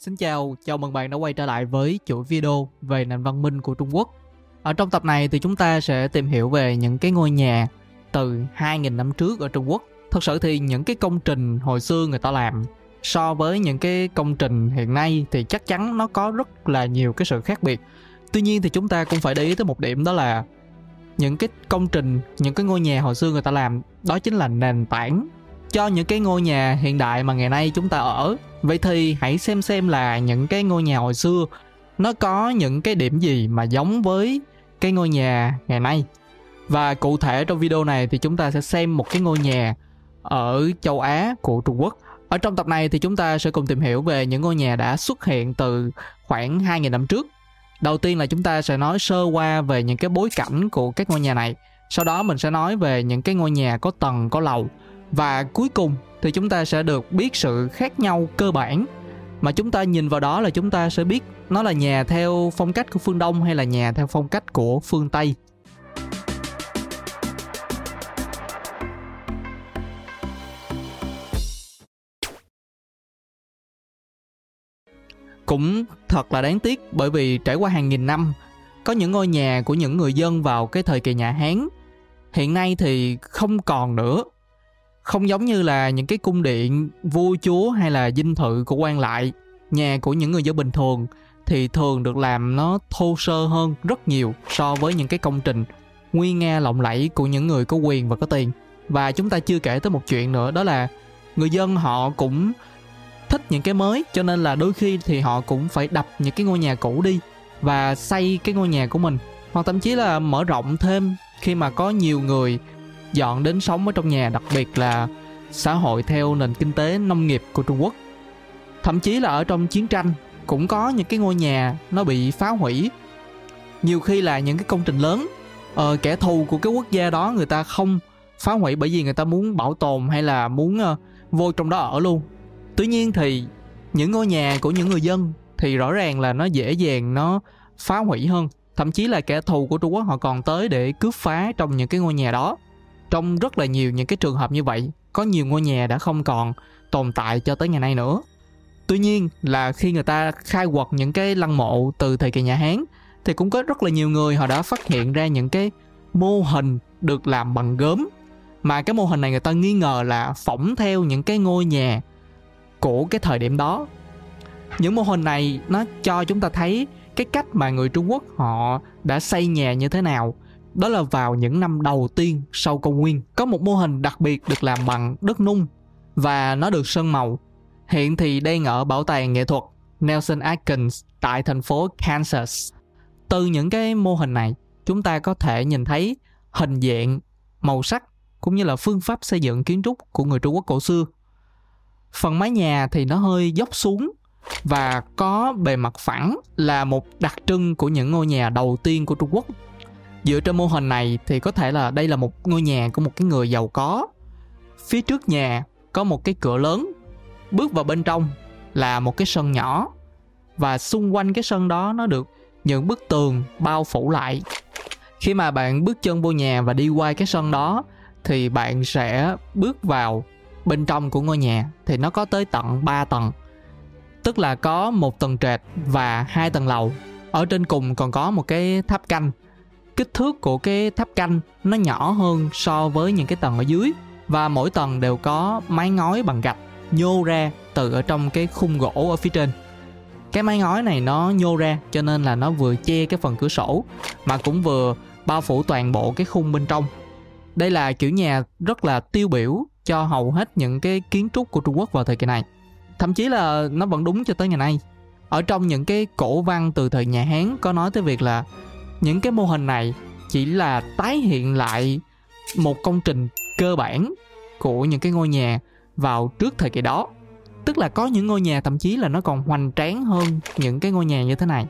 Xin chào, chào mừng bạn đã quay trở lại với chuỗi video về nền văn minh của Trung Quốc. Ở trong tập này thì chúng ta sẽ tìm hiểu về những cái ngôi nhà từ 2.000 năm trước ở Trung Quốc. Thật sự thì những cái công trình hồi xưa người ta làm so với những cái công trình hiện nay thì chắc chắn nó có rất là nhiều cái sự khác biệt. Tuy nhiên thì chúng ta cũng phải để ý tới một điểm đó là những cái công trình, những cái ngôi nhà hồi xưa người ta làm đó chính là nền tảng cho những cái ngôi nhà hiện đại mà ngày nay chúng ta ở vậy thì hãy xem xem là những cái ngôi nhà hồi xưa nó có những cái điểm gì mà giống với cái ngôi nhà ngày nay và cụ thể trong video này thì chúng ta sẽ xem một cái ngôi nhà ở châu Á của Trung Quốc. Ở trong tập này thì chúng ta sẽ cùng tìm hiểu về những ngôi nhà đã xuất hiện từ khoảng 2.000 năm trước. Đầu tiên là chúng ta sẽ nói sơ qua về những cái bối cảnh của các ngôi nhà này. Sau đó mình sẽ nói về những cái ngôi nhà có tầng, có lầu và cuối cùng thì chúng ta sẽ được biết sự khác nhau cơ bản. Mà chúng ta nhìn vào đó là chúng ta sẽ biết nó là nhà theo phong cách của phương đông hay là nhà theo phong cách của phương tây. Cũng thật là đáng tiếc bởi vì trải qua hàng nghìn năm, có những ngôi nhà của những người dân vào cái thời kỳ nhà hán, hiện nay thì không còn nữa không giống như là những cái cung điện vua chúa hay là dinh thự của quan lại, nhà của những người dân bình thường, thì thường được làm nó thô sơ hơn rất nhiều so với những cái công trình nguy nga lộng lẫy của những người có quyền và có tiền. Và chúng ta chưa kể tới một chuyện nữa, đó là người dân họ cũng thích những cái mới, cho nên là đôi khi thì họ cũng phải đập những cái ngôi nhà cũ đi và xây cái ngôi nhà của mình. Hoặc thậm chí là mở rộng thêm khi mà có nhiều người dọn đến sống ở trong nhà đặc biệt là xã hội theo nền kinh tế nông nghiệp của Trung Quốc. Thậm chí là ở trong chiến tranh cũng có những cái ngôi nhà nó bị phá hủy. Nhiều khi là những cái công trình lớn ờ, kẻ thù của cái quốc gia đó người ta không phá hủy bởi vì người ta muốn bảo tồn hay là muốn uh, vô trong đó ở luôn. Tuy nhiên thì những ngôi nhà của những người dân thì rõ ràng là nó dễ dàng nó phá hủy hơn thậm chí là kẻ thù của Trung Quốc họ còn tới để cướp phá trong những cái ngôi nhà đó trong rất là nhiều những cái trường hợp như vậy, có nhiều ngôi nhà đã không còn tồn tại cho tới ngày nay nữa. Tuy nhiên là khi người ta khai quật những cái lăng mộ từ thời kỳ nhà hán, thì cũng có rất là nhiều người họ đã phát hiện ra những cái mô hình được làm bằng gốm. Mà cái mô hình này người ta nghi ngờ là phỏng theo những cái ngôi nhà của cái thời điểm đó. Những mô hình này nó cho chúng ta thấy cái cách mà người trung quốc họ đã xây nhà như thế nào đó là vào những năm đầu tiên sau công nguyên, có một mô hình đặc biệt được làm bằng đất nung và nó được sơn màu. Hiện thì đang ở bảo tàng nghệ thuật Nelson Atkins tại thành phố Kansas. Từ những cái mô hình này, chúng ta có thể nhìn thấy hình dạng, màu sắc, cũng như là phương pháp xây dựng kiến trúc của người Trung Quốc cổ xưa. Phần mái nhà thì nó hơi dốc xuống và có bề mặt phẳng là một đặc trưng của những ngôi nhà đầu tiên của Trung Quốc dựa trên mô hình này thì có thể là đây là một ngôi nhà của một cái người giàu có. Phía trước nhà có một cái cửa lớn. Bước vào bên trong là một cái sân nhỏ. Và xung quanh cái sân đó nó được những bức tường bao phủ lại. Khi mà bạn bước chân vô nhà và đi qua cái sân đó, thì bạn sẽ bước vào bên trong của ngôi nhà. Thì nó có tới tận 3 tầng. Tức là có một tầng trệt và hai tầng lầu. Ở trên cùng còn có một cái tháp canh kích thước của cái tháp canh nó nhỏ hơn so với những cái tầng ở dưới. Và mỗi tầng đều có mái ngói bằng gạch nhô ra từ ở trong cái khung gỗ ở phía trên. Cái mái ngói này nó nhô ra cho nên là nó vừa che cái phần cửa sổ mà cũng vừa bao phủ toàn bộ cái khung bên trong. Đây là kiểu nhà rất là tiêu biểu cho hầu hết những cái kiến trúc của Trung Quốc vào thời kỳ này. Thậm chí là nó vẫn đúng cho tới ngày nay. Ở trong những cái cổ văn từ thời nhà Hán có nói tới việc là những cái mô hình này chỉ là tái hiện lại một công trình cơ bản của những cái ngôi nhà vào trước thời kỳ đó. Tức là có những ngôi nhà thậm chí là nó còn hoành tráng hơn những cái ngôi nhà như thế này.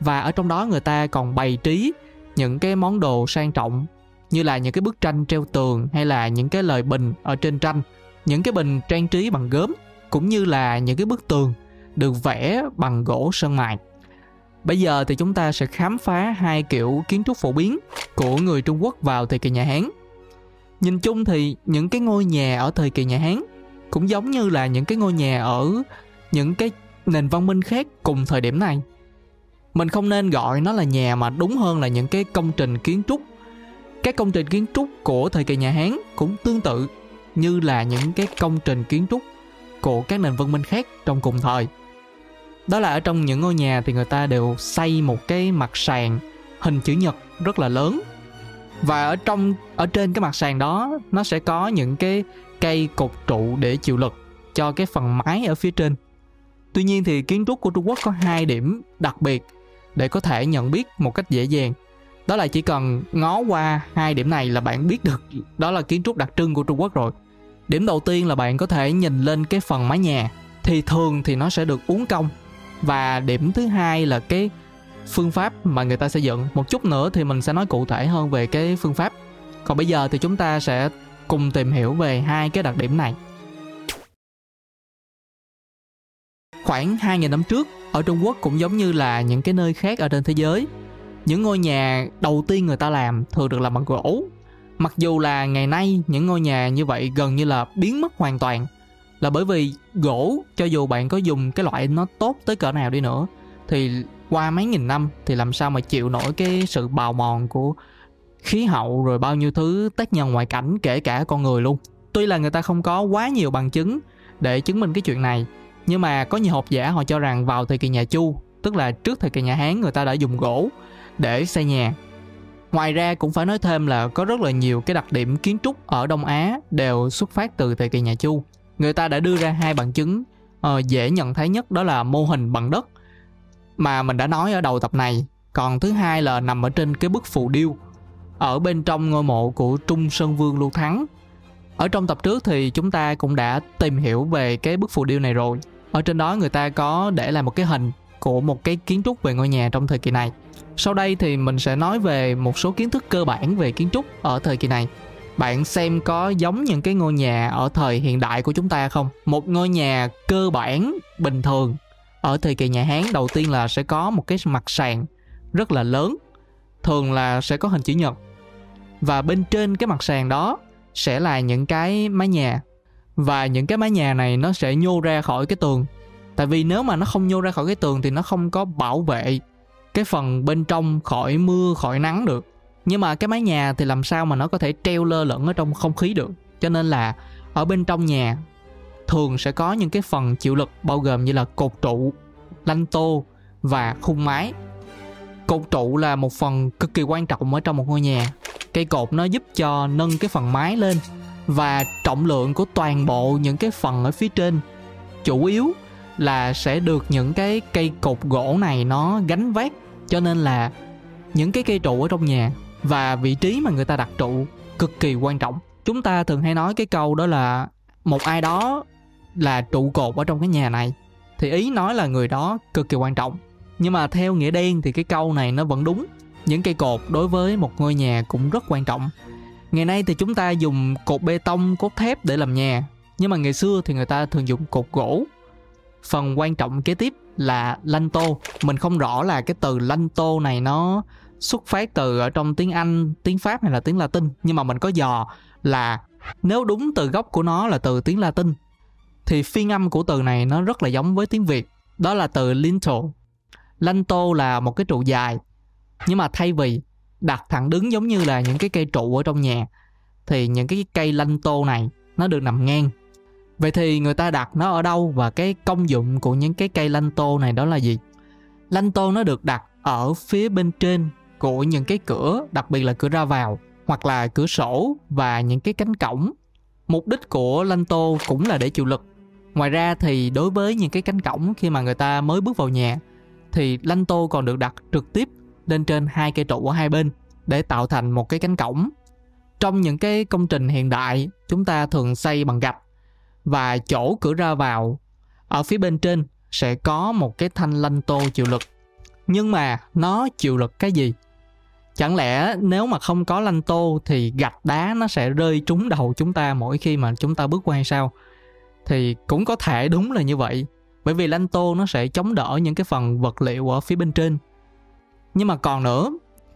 Và ở trong đó người ta còn bày trí những cái món đồ sang trọng, như là những cái bức tranh treo tường hay là những cái lời bình ở trên tranh. Những cái bình trang trí bằng gốm, cũng như là những cái bức tường được vẽ bằng gỗ sơn mài. Bây giờ thì chúng ta sẽ khám phá hai kiểu kiến trúc phổ biến của người Trung Quốc vào thời kỳ nhà Hán. Nhìn chung thì những cái ngôi nhà ở thời kỳ nhà Hán cũng giống như là những cái ngôi nhà ở những cái nền văn minh khác cùng thời điểm này. Mình không nên gọi nó là nhà mà đúng hơn là những cái công trình kiến trúc. Các công trình kiến trúc của thời kỳ nhà hán cũng tương tự như là những cái công trình kiến trúc của các nền văn minh khác trong cùng thời đó là ở trong những ngôi nhà thì người ta đều xây một cái mặt sàn hình chữ nhật rất là lớn. Và ở trong, ở trên cái mặt sàn đó, nó sẽ có những cái cây cột trụ để chịu lực cho cái phần mái ở phía trên. Tuy nhiên thì kiến trúc của trung quốc có hai điểm đặc biệt để có thể nhận biết một cách dễ dàng. Đó là chỉ cần ngó qua hai điểm này là bạn biết được đó là kiến trúc đặc trưng của trung quốc rồi. Điểm đầu tiên là bạn có thể nhìn lên cái phần mái nhà, thì thường thì nó sẽ được uốn cong và điểm thứ hai là cái phương pháp mà người ta xây dựng. Một chút nữa thì mình sẽ nói cụ thể hơn về cái phương pháp. Còn bây giờ thì chúng ta sẽ cùng tìm hiểu về hai cái đặc điểm này. Khoảng 2.000 năm trước, ở Trung Quốc cũng giống như là những cái nơi khác ở trên thế giới, những ngôi nhà đầu tiên người ta làm thường được làm bằng gỗ. Mặc dù là ngày nay những ngôi nhà như vậy gần như là biến mất hoàn toàn, là bởi vì gỗ, cho dù bạn có dùng cái loại nó tốt tới cỡ nào đi nữa, thì qua mấy nghìn năm thì làm sao mà chịu nổi cái sự bào mòn của khí hậu rồi bao nhiêu thứ tác nhân ngoại cảnh kể cả con người luôn. Tuy là người ta không có quá nhiều bằng chứng để chứng minh cái chuyện này, nhưng mà có nhiều học giả họ cho rằng vào thời kỳ nhà chu, tức là trước thời kỳ nhà hán, người ta đã dùng gỗ để xây nhà. Ngoài ra cũng phải nói thêm là có rất là nhiều cái đặc điểm kiến trúc ở đông á đều xuất phát từ thời kỳ nhà chu người ta đã đưa ra hai bằng chứng uh, dễ nhận thấy nhất đó là mô hình bằng đất mà mình đã nói ở đầu tập này. Còn thứ hai là nằm ở trên cái bức phù điêu ở bên trong ngôi mộ của trung sơn vương lưu thắng. Ở trong tập trước thì chúng ta cũng đã tìm hiểu về cái bức phù điêu này rồi. Ở trên đó người ta có để lại một cái hình của một cái kiến trúc về ngôi nhà trong thời kỳ này. Sau đây thì mình sẽ nói về một số kiến thức cơ bản về kiến trúc ở thời kỳ này bạn xem có giống những cái ngôi nhà ở thời hiện đại của chúng ta không? Một ngôi nhà cơ bản, bình thường. Ở thời kỳ nhà hán, đầu tiên là sẽ có một cái mặt sàn rất là lớn, thường là sẽ có hình chữ nhật. Và bên trên cái mặt sàn đó sẽ là những cái mái nhà. Và những cái mái nhà này nó sẽ nhô ra khỏi cái tường. Tại vì nếu mà nó không nhô ra khỏi cái tường thì nó không có bảo vệ cái phần bên trong khỏi mưa, khỏi nắng được nhưng mà cái mái nhà thì làm sao mà nó có thể treo lơ lửng ở trong không khí được? Cho nên là ở bên trong nhà thường sẽ có những cái phần chịu lực bao gồm như là cột trụ, lanh tô và khung mái cột trụ là một phần cực kỳ quan trọng ở trong một ngôi nhà. Cây cột nó giúp cho nâng cái phần mái lên và trọng lượng của toàn bộ những cái phần ở phía trên. Chủ yếu là sẽ được những cái cây cột gỗ này nó gánh vác. Cho nên là những cái cây trụ ở trong nhà và vị trí mà người ta đặt trụ cực kỳ quan trọng. Chúng ta thường hay nói cái câu đó là một ai đó là trụ cột ở trong cái nhà này. Thì ý nói là người đó cực kỳ quan trọng. Nhưng mà theo nghĩa đen thì cái câu này nó vẫn đúng. Những cây cột đối với một ngôi nhà cũng rất quan trọng. Ngày nay thì chúng ta dùng cột bê tông cốt thép để làm nhà. Nhưng mà ngày xưa thì người ta thường dùng cột gỗ. Phần quan trọng kế tiếp là lanh tô. Mình không rõ là cái từ lanh tô này nó xuất phát từ ở trong tiếng anh, tiếng pháp hay là tiếng latin. Nhưng mà mình có dò là nếu đúng từ gốc của nó là từ tiếng latin, thì phiên âm của từ này nó rất là giống với tiếng việt. Đó là từ lintel. Lanh tô là một cái trụ dài. Nhưng mà thay vì đặt thẳng đứng giống như là những cái cây trụ ở trong nhà, thì những cái cây lanh tô này nó được nằm ngang. Vậy thì người ta đặt nó ở đâu và cái công dụng của những cái cây lanh tô này đó là gì? Lanh tô nó được đặt ở phía bên trên của những cái cửa, đặc biệt là cửa ra vào, hoặc là cửa sổ và những cái cánh cổng. Mục đích của lanh tô cũng là để chịu lực. Ngoài ra thì đối với những cái cánh cổng khi mà người ta mới bước vào nhà, thì lanh tô còn được đặt trực tiếp lên trên hai cây trụ ở hai bên để tạo thành một cái cánh cổng. Trong những cái công trình hiện đại, chúng ta thường xây bằng gạch và chỗ cửa ra vào ở phía bên trên sẽ có một cái thanh lanh tô chịu lực. Nhưng mà nó chịu lực cái gì? Chẳng lẽ nếu mà không có lanh tô thì gạch đá nó sẽ rơi trúng đầu chúng ta mỗi khi mà chúng ta bước qua hay sao? Thì cũng có thể đúng là như vậy, bởi vì lanh tô nó sẽ chống đỡ những cái phần vật liệu ở phía bên trên. Nhưng mà còn nữa,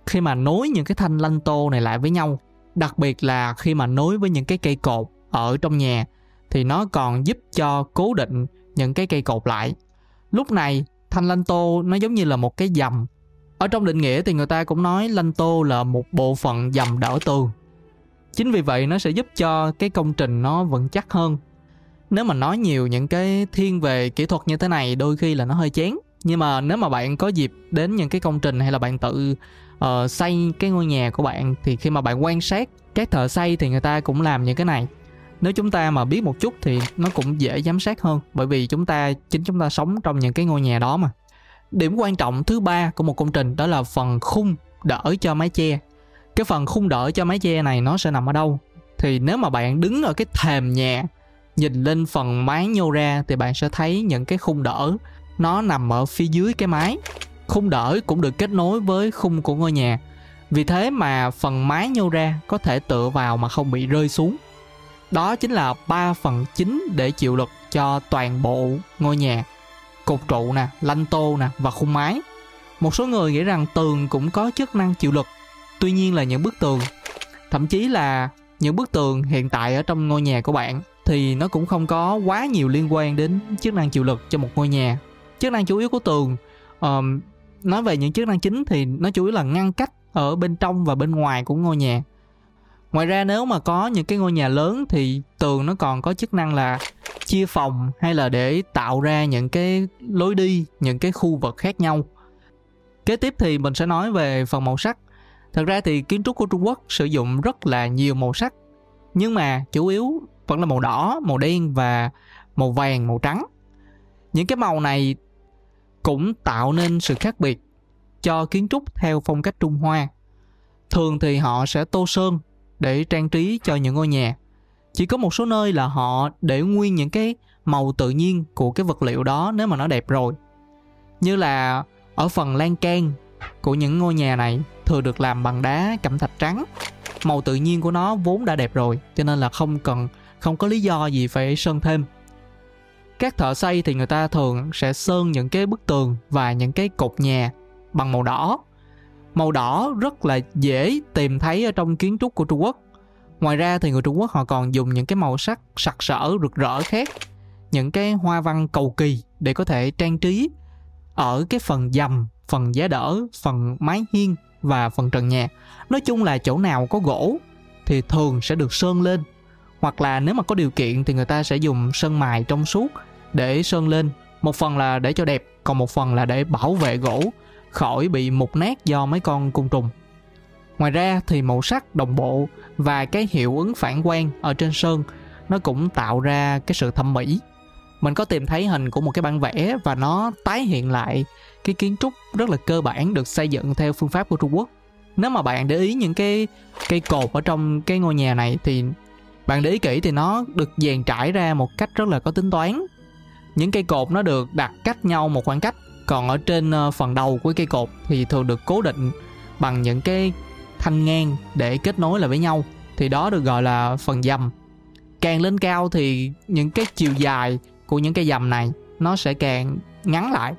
khi mà nối những cái thanh lanh tô này lại với nhau, đặc biệt là khi mà nối với những cái cây cột ở trong nhà, thì nó còn giúp cho cố định những cái cây cột lại. Lúc này, thanh lanh tô nó giống như là một cái dầm ở trong định nghĩa thì người ta cũng nói lanh tô là một bộ phận dầm đỡ tường chính vì vậy nó sẽ giúp cho cái công trình nó vững chắc hơn. Nếu mà nói nhiều những cái thiên về kỹ thuật như thế này đôi khi là nó hơi chén nhưng mà nếu mà bạn có dịp đến những cái công trình hay là bạn tự uh, xây cái ngôi nhà của bạn thì khi mà bạn quan sát các thợ xây thì người ta cũng làm những cái này. Nếu chúng ta mà biết một chút thì nó cũng dễ giám sát hơn bởi vì chúng ta chính chúng ta sống trong những cái ngôi nhà đó mà điểm quan trọng thứ ba của một công trình đó là phần khung đỡ cho mái che. Cái phần khung đỡ cho mái che này nó sẽ nằm ở đâu? Thì nếu mà bạn đứng ở cái thềm nhà, nhìn lên phần mái nhô ra thì bạn sẽ thấy những cái khung đỡ. Nó nằm ở phía dưới cái mái. Khung đỡ cũng được kết nối với khung của ngôi nhà. Vì thế mà phần mái nhô ra có thể tựa vào mà không bị rơi xuống. Đó chính là ba phần chính để chịu lực cho toàn bộ ngôi nhà cột trụ nè lanh tô nè và khung mái một số người nghĩ rằng tường cũng có chức năng chịu lực tuy nhiên là những bức tường. Thậm chí là những bức tường hiện tại ở trong ngôi nhà của bạn thì nó cũng không có quá nhiều liên quan đến chức năng chịu lực cho một ngôi nhà. Chức năng chủ yếu của tường um, nói về những chức năng chính thì nó chủ yếu là ngăn cách ở bên trong và bên ngoài của ngôi nhà ngoài ra nếu mà có những cái ngôi nhà lớn thì tường nó còn có chức năng là chia phòng hay là để tạo ra những cái lối đi, những cái khu vực khác nhau. Kế tiếp thì mình sẽ nói về phần màu sắc. Thật ra thì kiến trúc của trung quốc sử dụng rất là nhiều màu sắc, nhưng mà chủ yếu vẫn là màu đỏ, màu đen và màu vàng, màu trắng. Những cái màu này cũng tạo nên sự khác biệt cho kiến trúc theo phong cách Trung Hoa. Thường thì họ sẽ tô sơn để trang trí cho những ngôi nhà. Chỉ có một số nơi là họ để nguyên những cái màu tự nhiên của cái vật liệu đó nếu mà nó đẹp rồi. Như là ở phần lan can của những ngôi nhà này thường được làm bằng đá cẩm thạch trắng. Màu tự nhiên của nó vốn đã đẹp rồi, cho nên là không cần không có lý do gì phải sơn thêm các thợ xây thì người ta thường sẽ sơn những cái bức tường và những cái cột nhà bằng màu đỏ màu đỏ rất là dễ tìm thấy ở trong kiến trúc của trung quốc. Ngoài ra thì người trung quốc họ còn dùng những cái màu sắc sặc sỡ, rực rỡ khác, những cái hoa văn cầu kỳ để có thể trang trí ở cái phần dầm, phần giá đỡ, phần mái hiên và phần trần nhà. Nói chung là chỗ nào có gỗ thì thường sẽ được sơn lên, hoặc là nếu mà có điều kiện thì người ta sẽ dùng sơn mài trong suốt để sơn lên. Một phần là để cho đẹp, còn một phần là để bảo vệ gỗ khỏi bị mục nát do mấy con côn trùng. Ngoài ra thì màu sắc, đồng bộ và cái hiệu ứng phản quang ở trên sơn, nó cũng tạo ra cái sự thẩm mỹ. Mình có tìm thấy hình của một cái bản vẽ và nó tái hiện lại cái kiến trúc rất là cơ bản được xây dựng theo phương pháp của Trung Quốc. Nếu mà bạn để ý những cái cây cột ở trong cái ngôi nhà này thì bạn để ý kỹ thì nó được dàn trải ra một cách rất là có tính toán. Những cây cột nó được đặt cách nhau một khoảng cách còn ở trên ờ, phần đầu của cây cột thì thường được cố định bằng những cái thanh ngang để kết nối lại với nhau. Thì đó được gọi là phần dầm. Càng lên cao thì những cái chiều dài của những cây dầm này nó sẽ càng ngắn lại.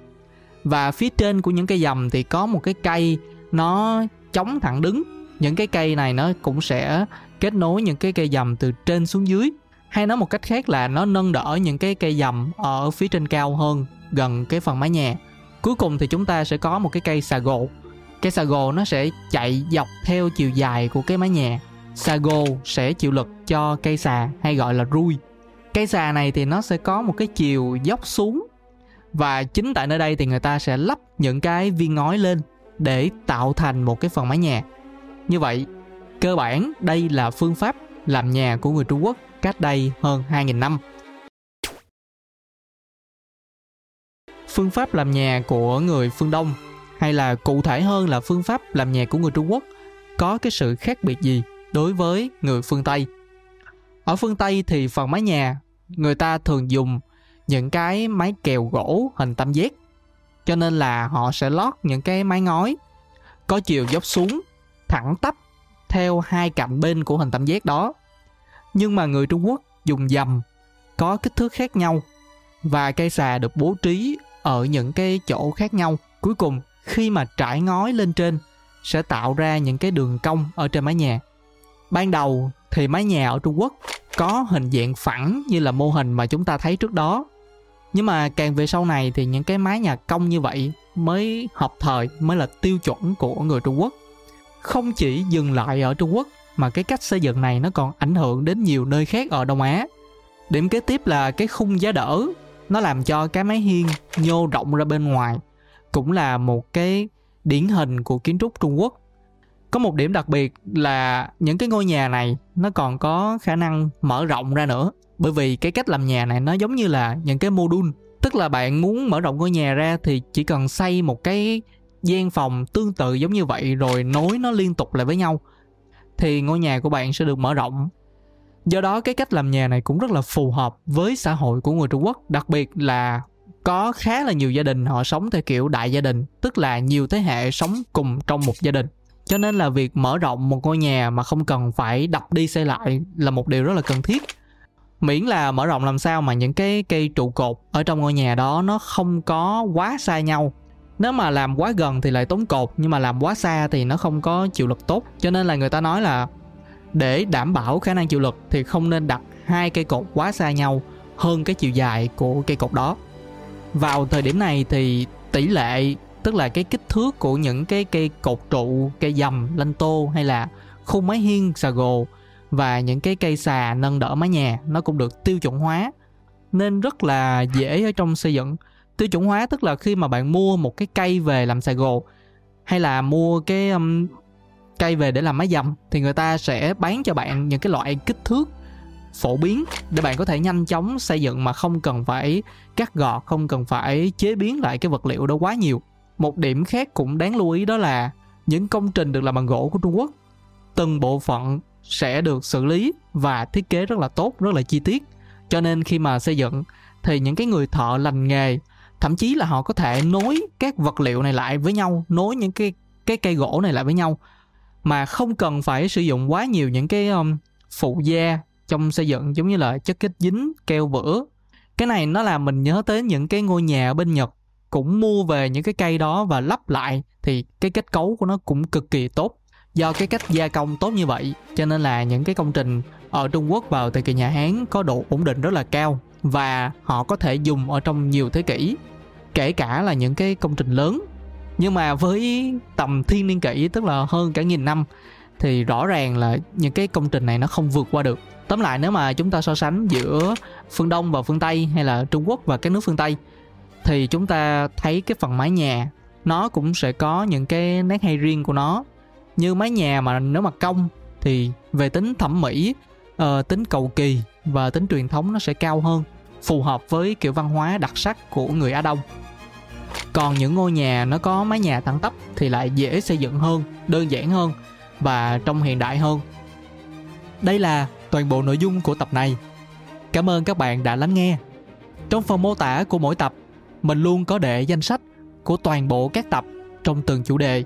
Và phía trên của những cây dầm thì có một cái cây nó chống thẳng đứng. Những cái cây này nó cũng sẽ kết nối những cái cây dầm từ trên xuống dưới. Hay nói một cách khác là nó nâng đỡ những cái cây dầm ở phía trên cao hơn gần cái phần mái nhà cuối cùng thì chúng ta sẽ có một cái cây xà gồ. Cây xà gồ nó sẽ chạy dọc theo chiều dài của cái mái nhà. Xà gồ sẽ chịu lực cho cây xà hay gọi là rui. Cây xà này thì nó sẽ có một cái chiều dốc xuống. Và chính tại nơi đây thì người ta sẽ lắp những cái viên ngói lên để tạo thành một cái phần mái nhà. Như vậy, cơ bản đây là phương pháp làm nhà của người Trung Quốc cách đây hơn 2.000 năm. Phương pháp làm nhà của người phương Đông, hay là cụ thể hơn là phương pháp làm nhà của người Trung Quốc, có cái sự khác biệt gì đối với người phương Tây? Ở phương Tây thì phần mái nhà, người ta thường dùng những cái mái kèo gỗ hình tam giác, cho nên là họ sẽ lót những cái mái ngói, có chiều dốc xuống, thẳng tắp theo hai cạnh bên của hình tam giác đó nhưng mà người Trung Quốc dùng dầm, có kích thước khác nhau, và cây xà được bố trí ở những cái chỗ khác nhau. Cuối cùng, khi mà trải ngói lên trên, sẽ tạo ra những cái đường cong ở trên mái nhà. Ban đầu thì mái nhà ở Trung Quốc có hình dạng phẳng như là mô hình mà chúng ta thấy trước đó. nhưng mà càng về sau này thì những cái mái nhà cong như vậy mới hợp thời, mới là tiêu chuẩn của người trung quốc không chỉ dừng lại ở trung quốc, mà cái cách xây dựng này nó còn ảnh hưởng đến nhiều nơi khác ở đông á điểm kế tiếp là cái khung giá đỡ nó làm cho cái mái hiên nhô rộng ra bên ngoài, cũng là một cái điển hình của kiến trúc trung quốc. Có một điểm đặc biệt là những cái ngôi nhà này nó còn có khả năng mở rộng ra nữa, bởi vì cái cách làm nhà này nó giống như là những cái module. Tức là bạn muốn mở rộng ngôi nhà ra thì chỉ cần xây một cái gian phòng tương tự giống như vậy rồi nối nó liên tục lại với nhau, thì ngôi nhà của bạn sẽ được mở rộng do đó cái cách làm nhà này cũng rất là phù hợp với xã hội của người trung quốc, đặc biệt là có khá là nhiều gia đình họ sống theo kiểu đại gia đình, tức là nhiều thế hệ sống cùng trong một gia đình. Cho nên là việc mở rộng một ngôi nhà mà không cần phải đập đi xây lại là một điều rất là cần thiết. Miễn là mở rộng làm sao mà những cái cây trụ cột ở trong ngôi nhà đó nó không có quá xa nhau. Nếu mà làm quá gần thì lại tốn cột, nhưng mà làm quá xa thì nó không có chịu lực tốt. Cho nên là người ta nói là để đảm bảo khả năng chịu lực thì không nên đặt hai cây cột quá xa nhau hơn cái chiều dài của cây cột đó. Vào thời điểm này thì tỷ lệ tức là cái kích thước của những cái cây cột trụ cây dầm lanh tô hay là khung mái hiên xà gồ và những cái cây xà nâng đỡ mái nhà nó cũng được tiêu chuẩn hóa. Nên rất là dễ ở trong xây dựng. Tiêu chuẩn hóa tức là khi mà bạn mua một cái cây về làm xà gồ hay là mua cái um, cây về để làm máy dầm, thì người ta sẽ bán cho bạn những cái loại kích thước phổ biến để bạn có thể nhanh chóng xây dựng mà không cần phải cắt gọt, không cần phải chế biến lại cái vật liệu đó quá nhiều. Một điểm khác cũng đáng lưu ý đó là những công trình được làm bằng gỗ của trung quốc, từng bộ phận sẽ được xử lý và thiết kế rất là tốt, rất là chi tiết. Cho nên khi mà xây dựng, thì những cái người thợ lành nghề, thậm chí là họ có thể nối các vật liệu này lại với nhau, nối những cái cái cây gỗ này lại với nhau mà không cần phải sử dụng quá nhiều những cái um, phụ gia trong xây dựng giống như là chất kết dính keo vữa. Cái này nó làm mình nhớ tới những cái ngôi nhà ở bên nhật cũng mua về những cái cây đó và lắp lại thì cái kết cấu của nó cũng cực kỳ tốt. Do cái cách gia công tốt như vậy cho nên là những cái công trình ở Trung Quốc vào thời kỳ nhà Hán có độ ổn định rất là cao và họ có thể dùng ở trong nhiều thế kỷ kể cả là những cái công trình lớn nhưng mà với tầm thiên niên kỷ tức là hơn cả nghìn năm thì rõ ràng là những cái công trình này nó không vượt qua được tóm lại nếu mà chúng ta so sánh giữa phương đông và phương tây hay là trung quốc và các nước phương tây thì chúng ta thấy cái phần mái nhà nó cũng sẽ có những cái nét hay riêng của nó như mái nhà mà nếu mà cong thì về tính thẩm mỹ uh, tính cầu kỳ và tính truyền thống nó sẽ cao hơn phù hợp với kiểu văn hóa đặc sắc của người Á Đông. Còn những ngôi nhà nó có mái nhà thẳng tắp thì lại dễ xây dựng hơn, đơn giản hơn và trông hiện đại hơn. Đây là toàn bộ nội dung của tập này. Cảm ơn các bạn đã lắng nghe. Trong phần mô tả của mỗi tập, mình luôn có để danh sách của toàn bộ các tập trong từng chủ đề.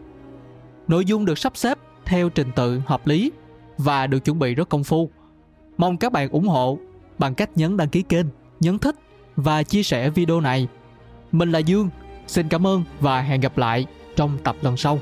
Nội dung được sắp xếp theo trình tự hợp lý và được chuẩn bị rất công phu. Mong các bạn ủng hộ bằng cách nhấn đăng ký kênh, nhấn thích và chia sẻ video này. Mình là Dương, xin cảm ơn và hẹn gặp lại trong tập lần sau.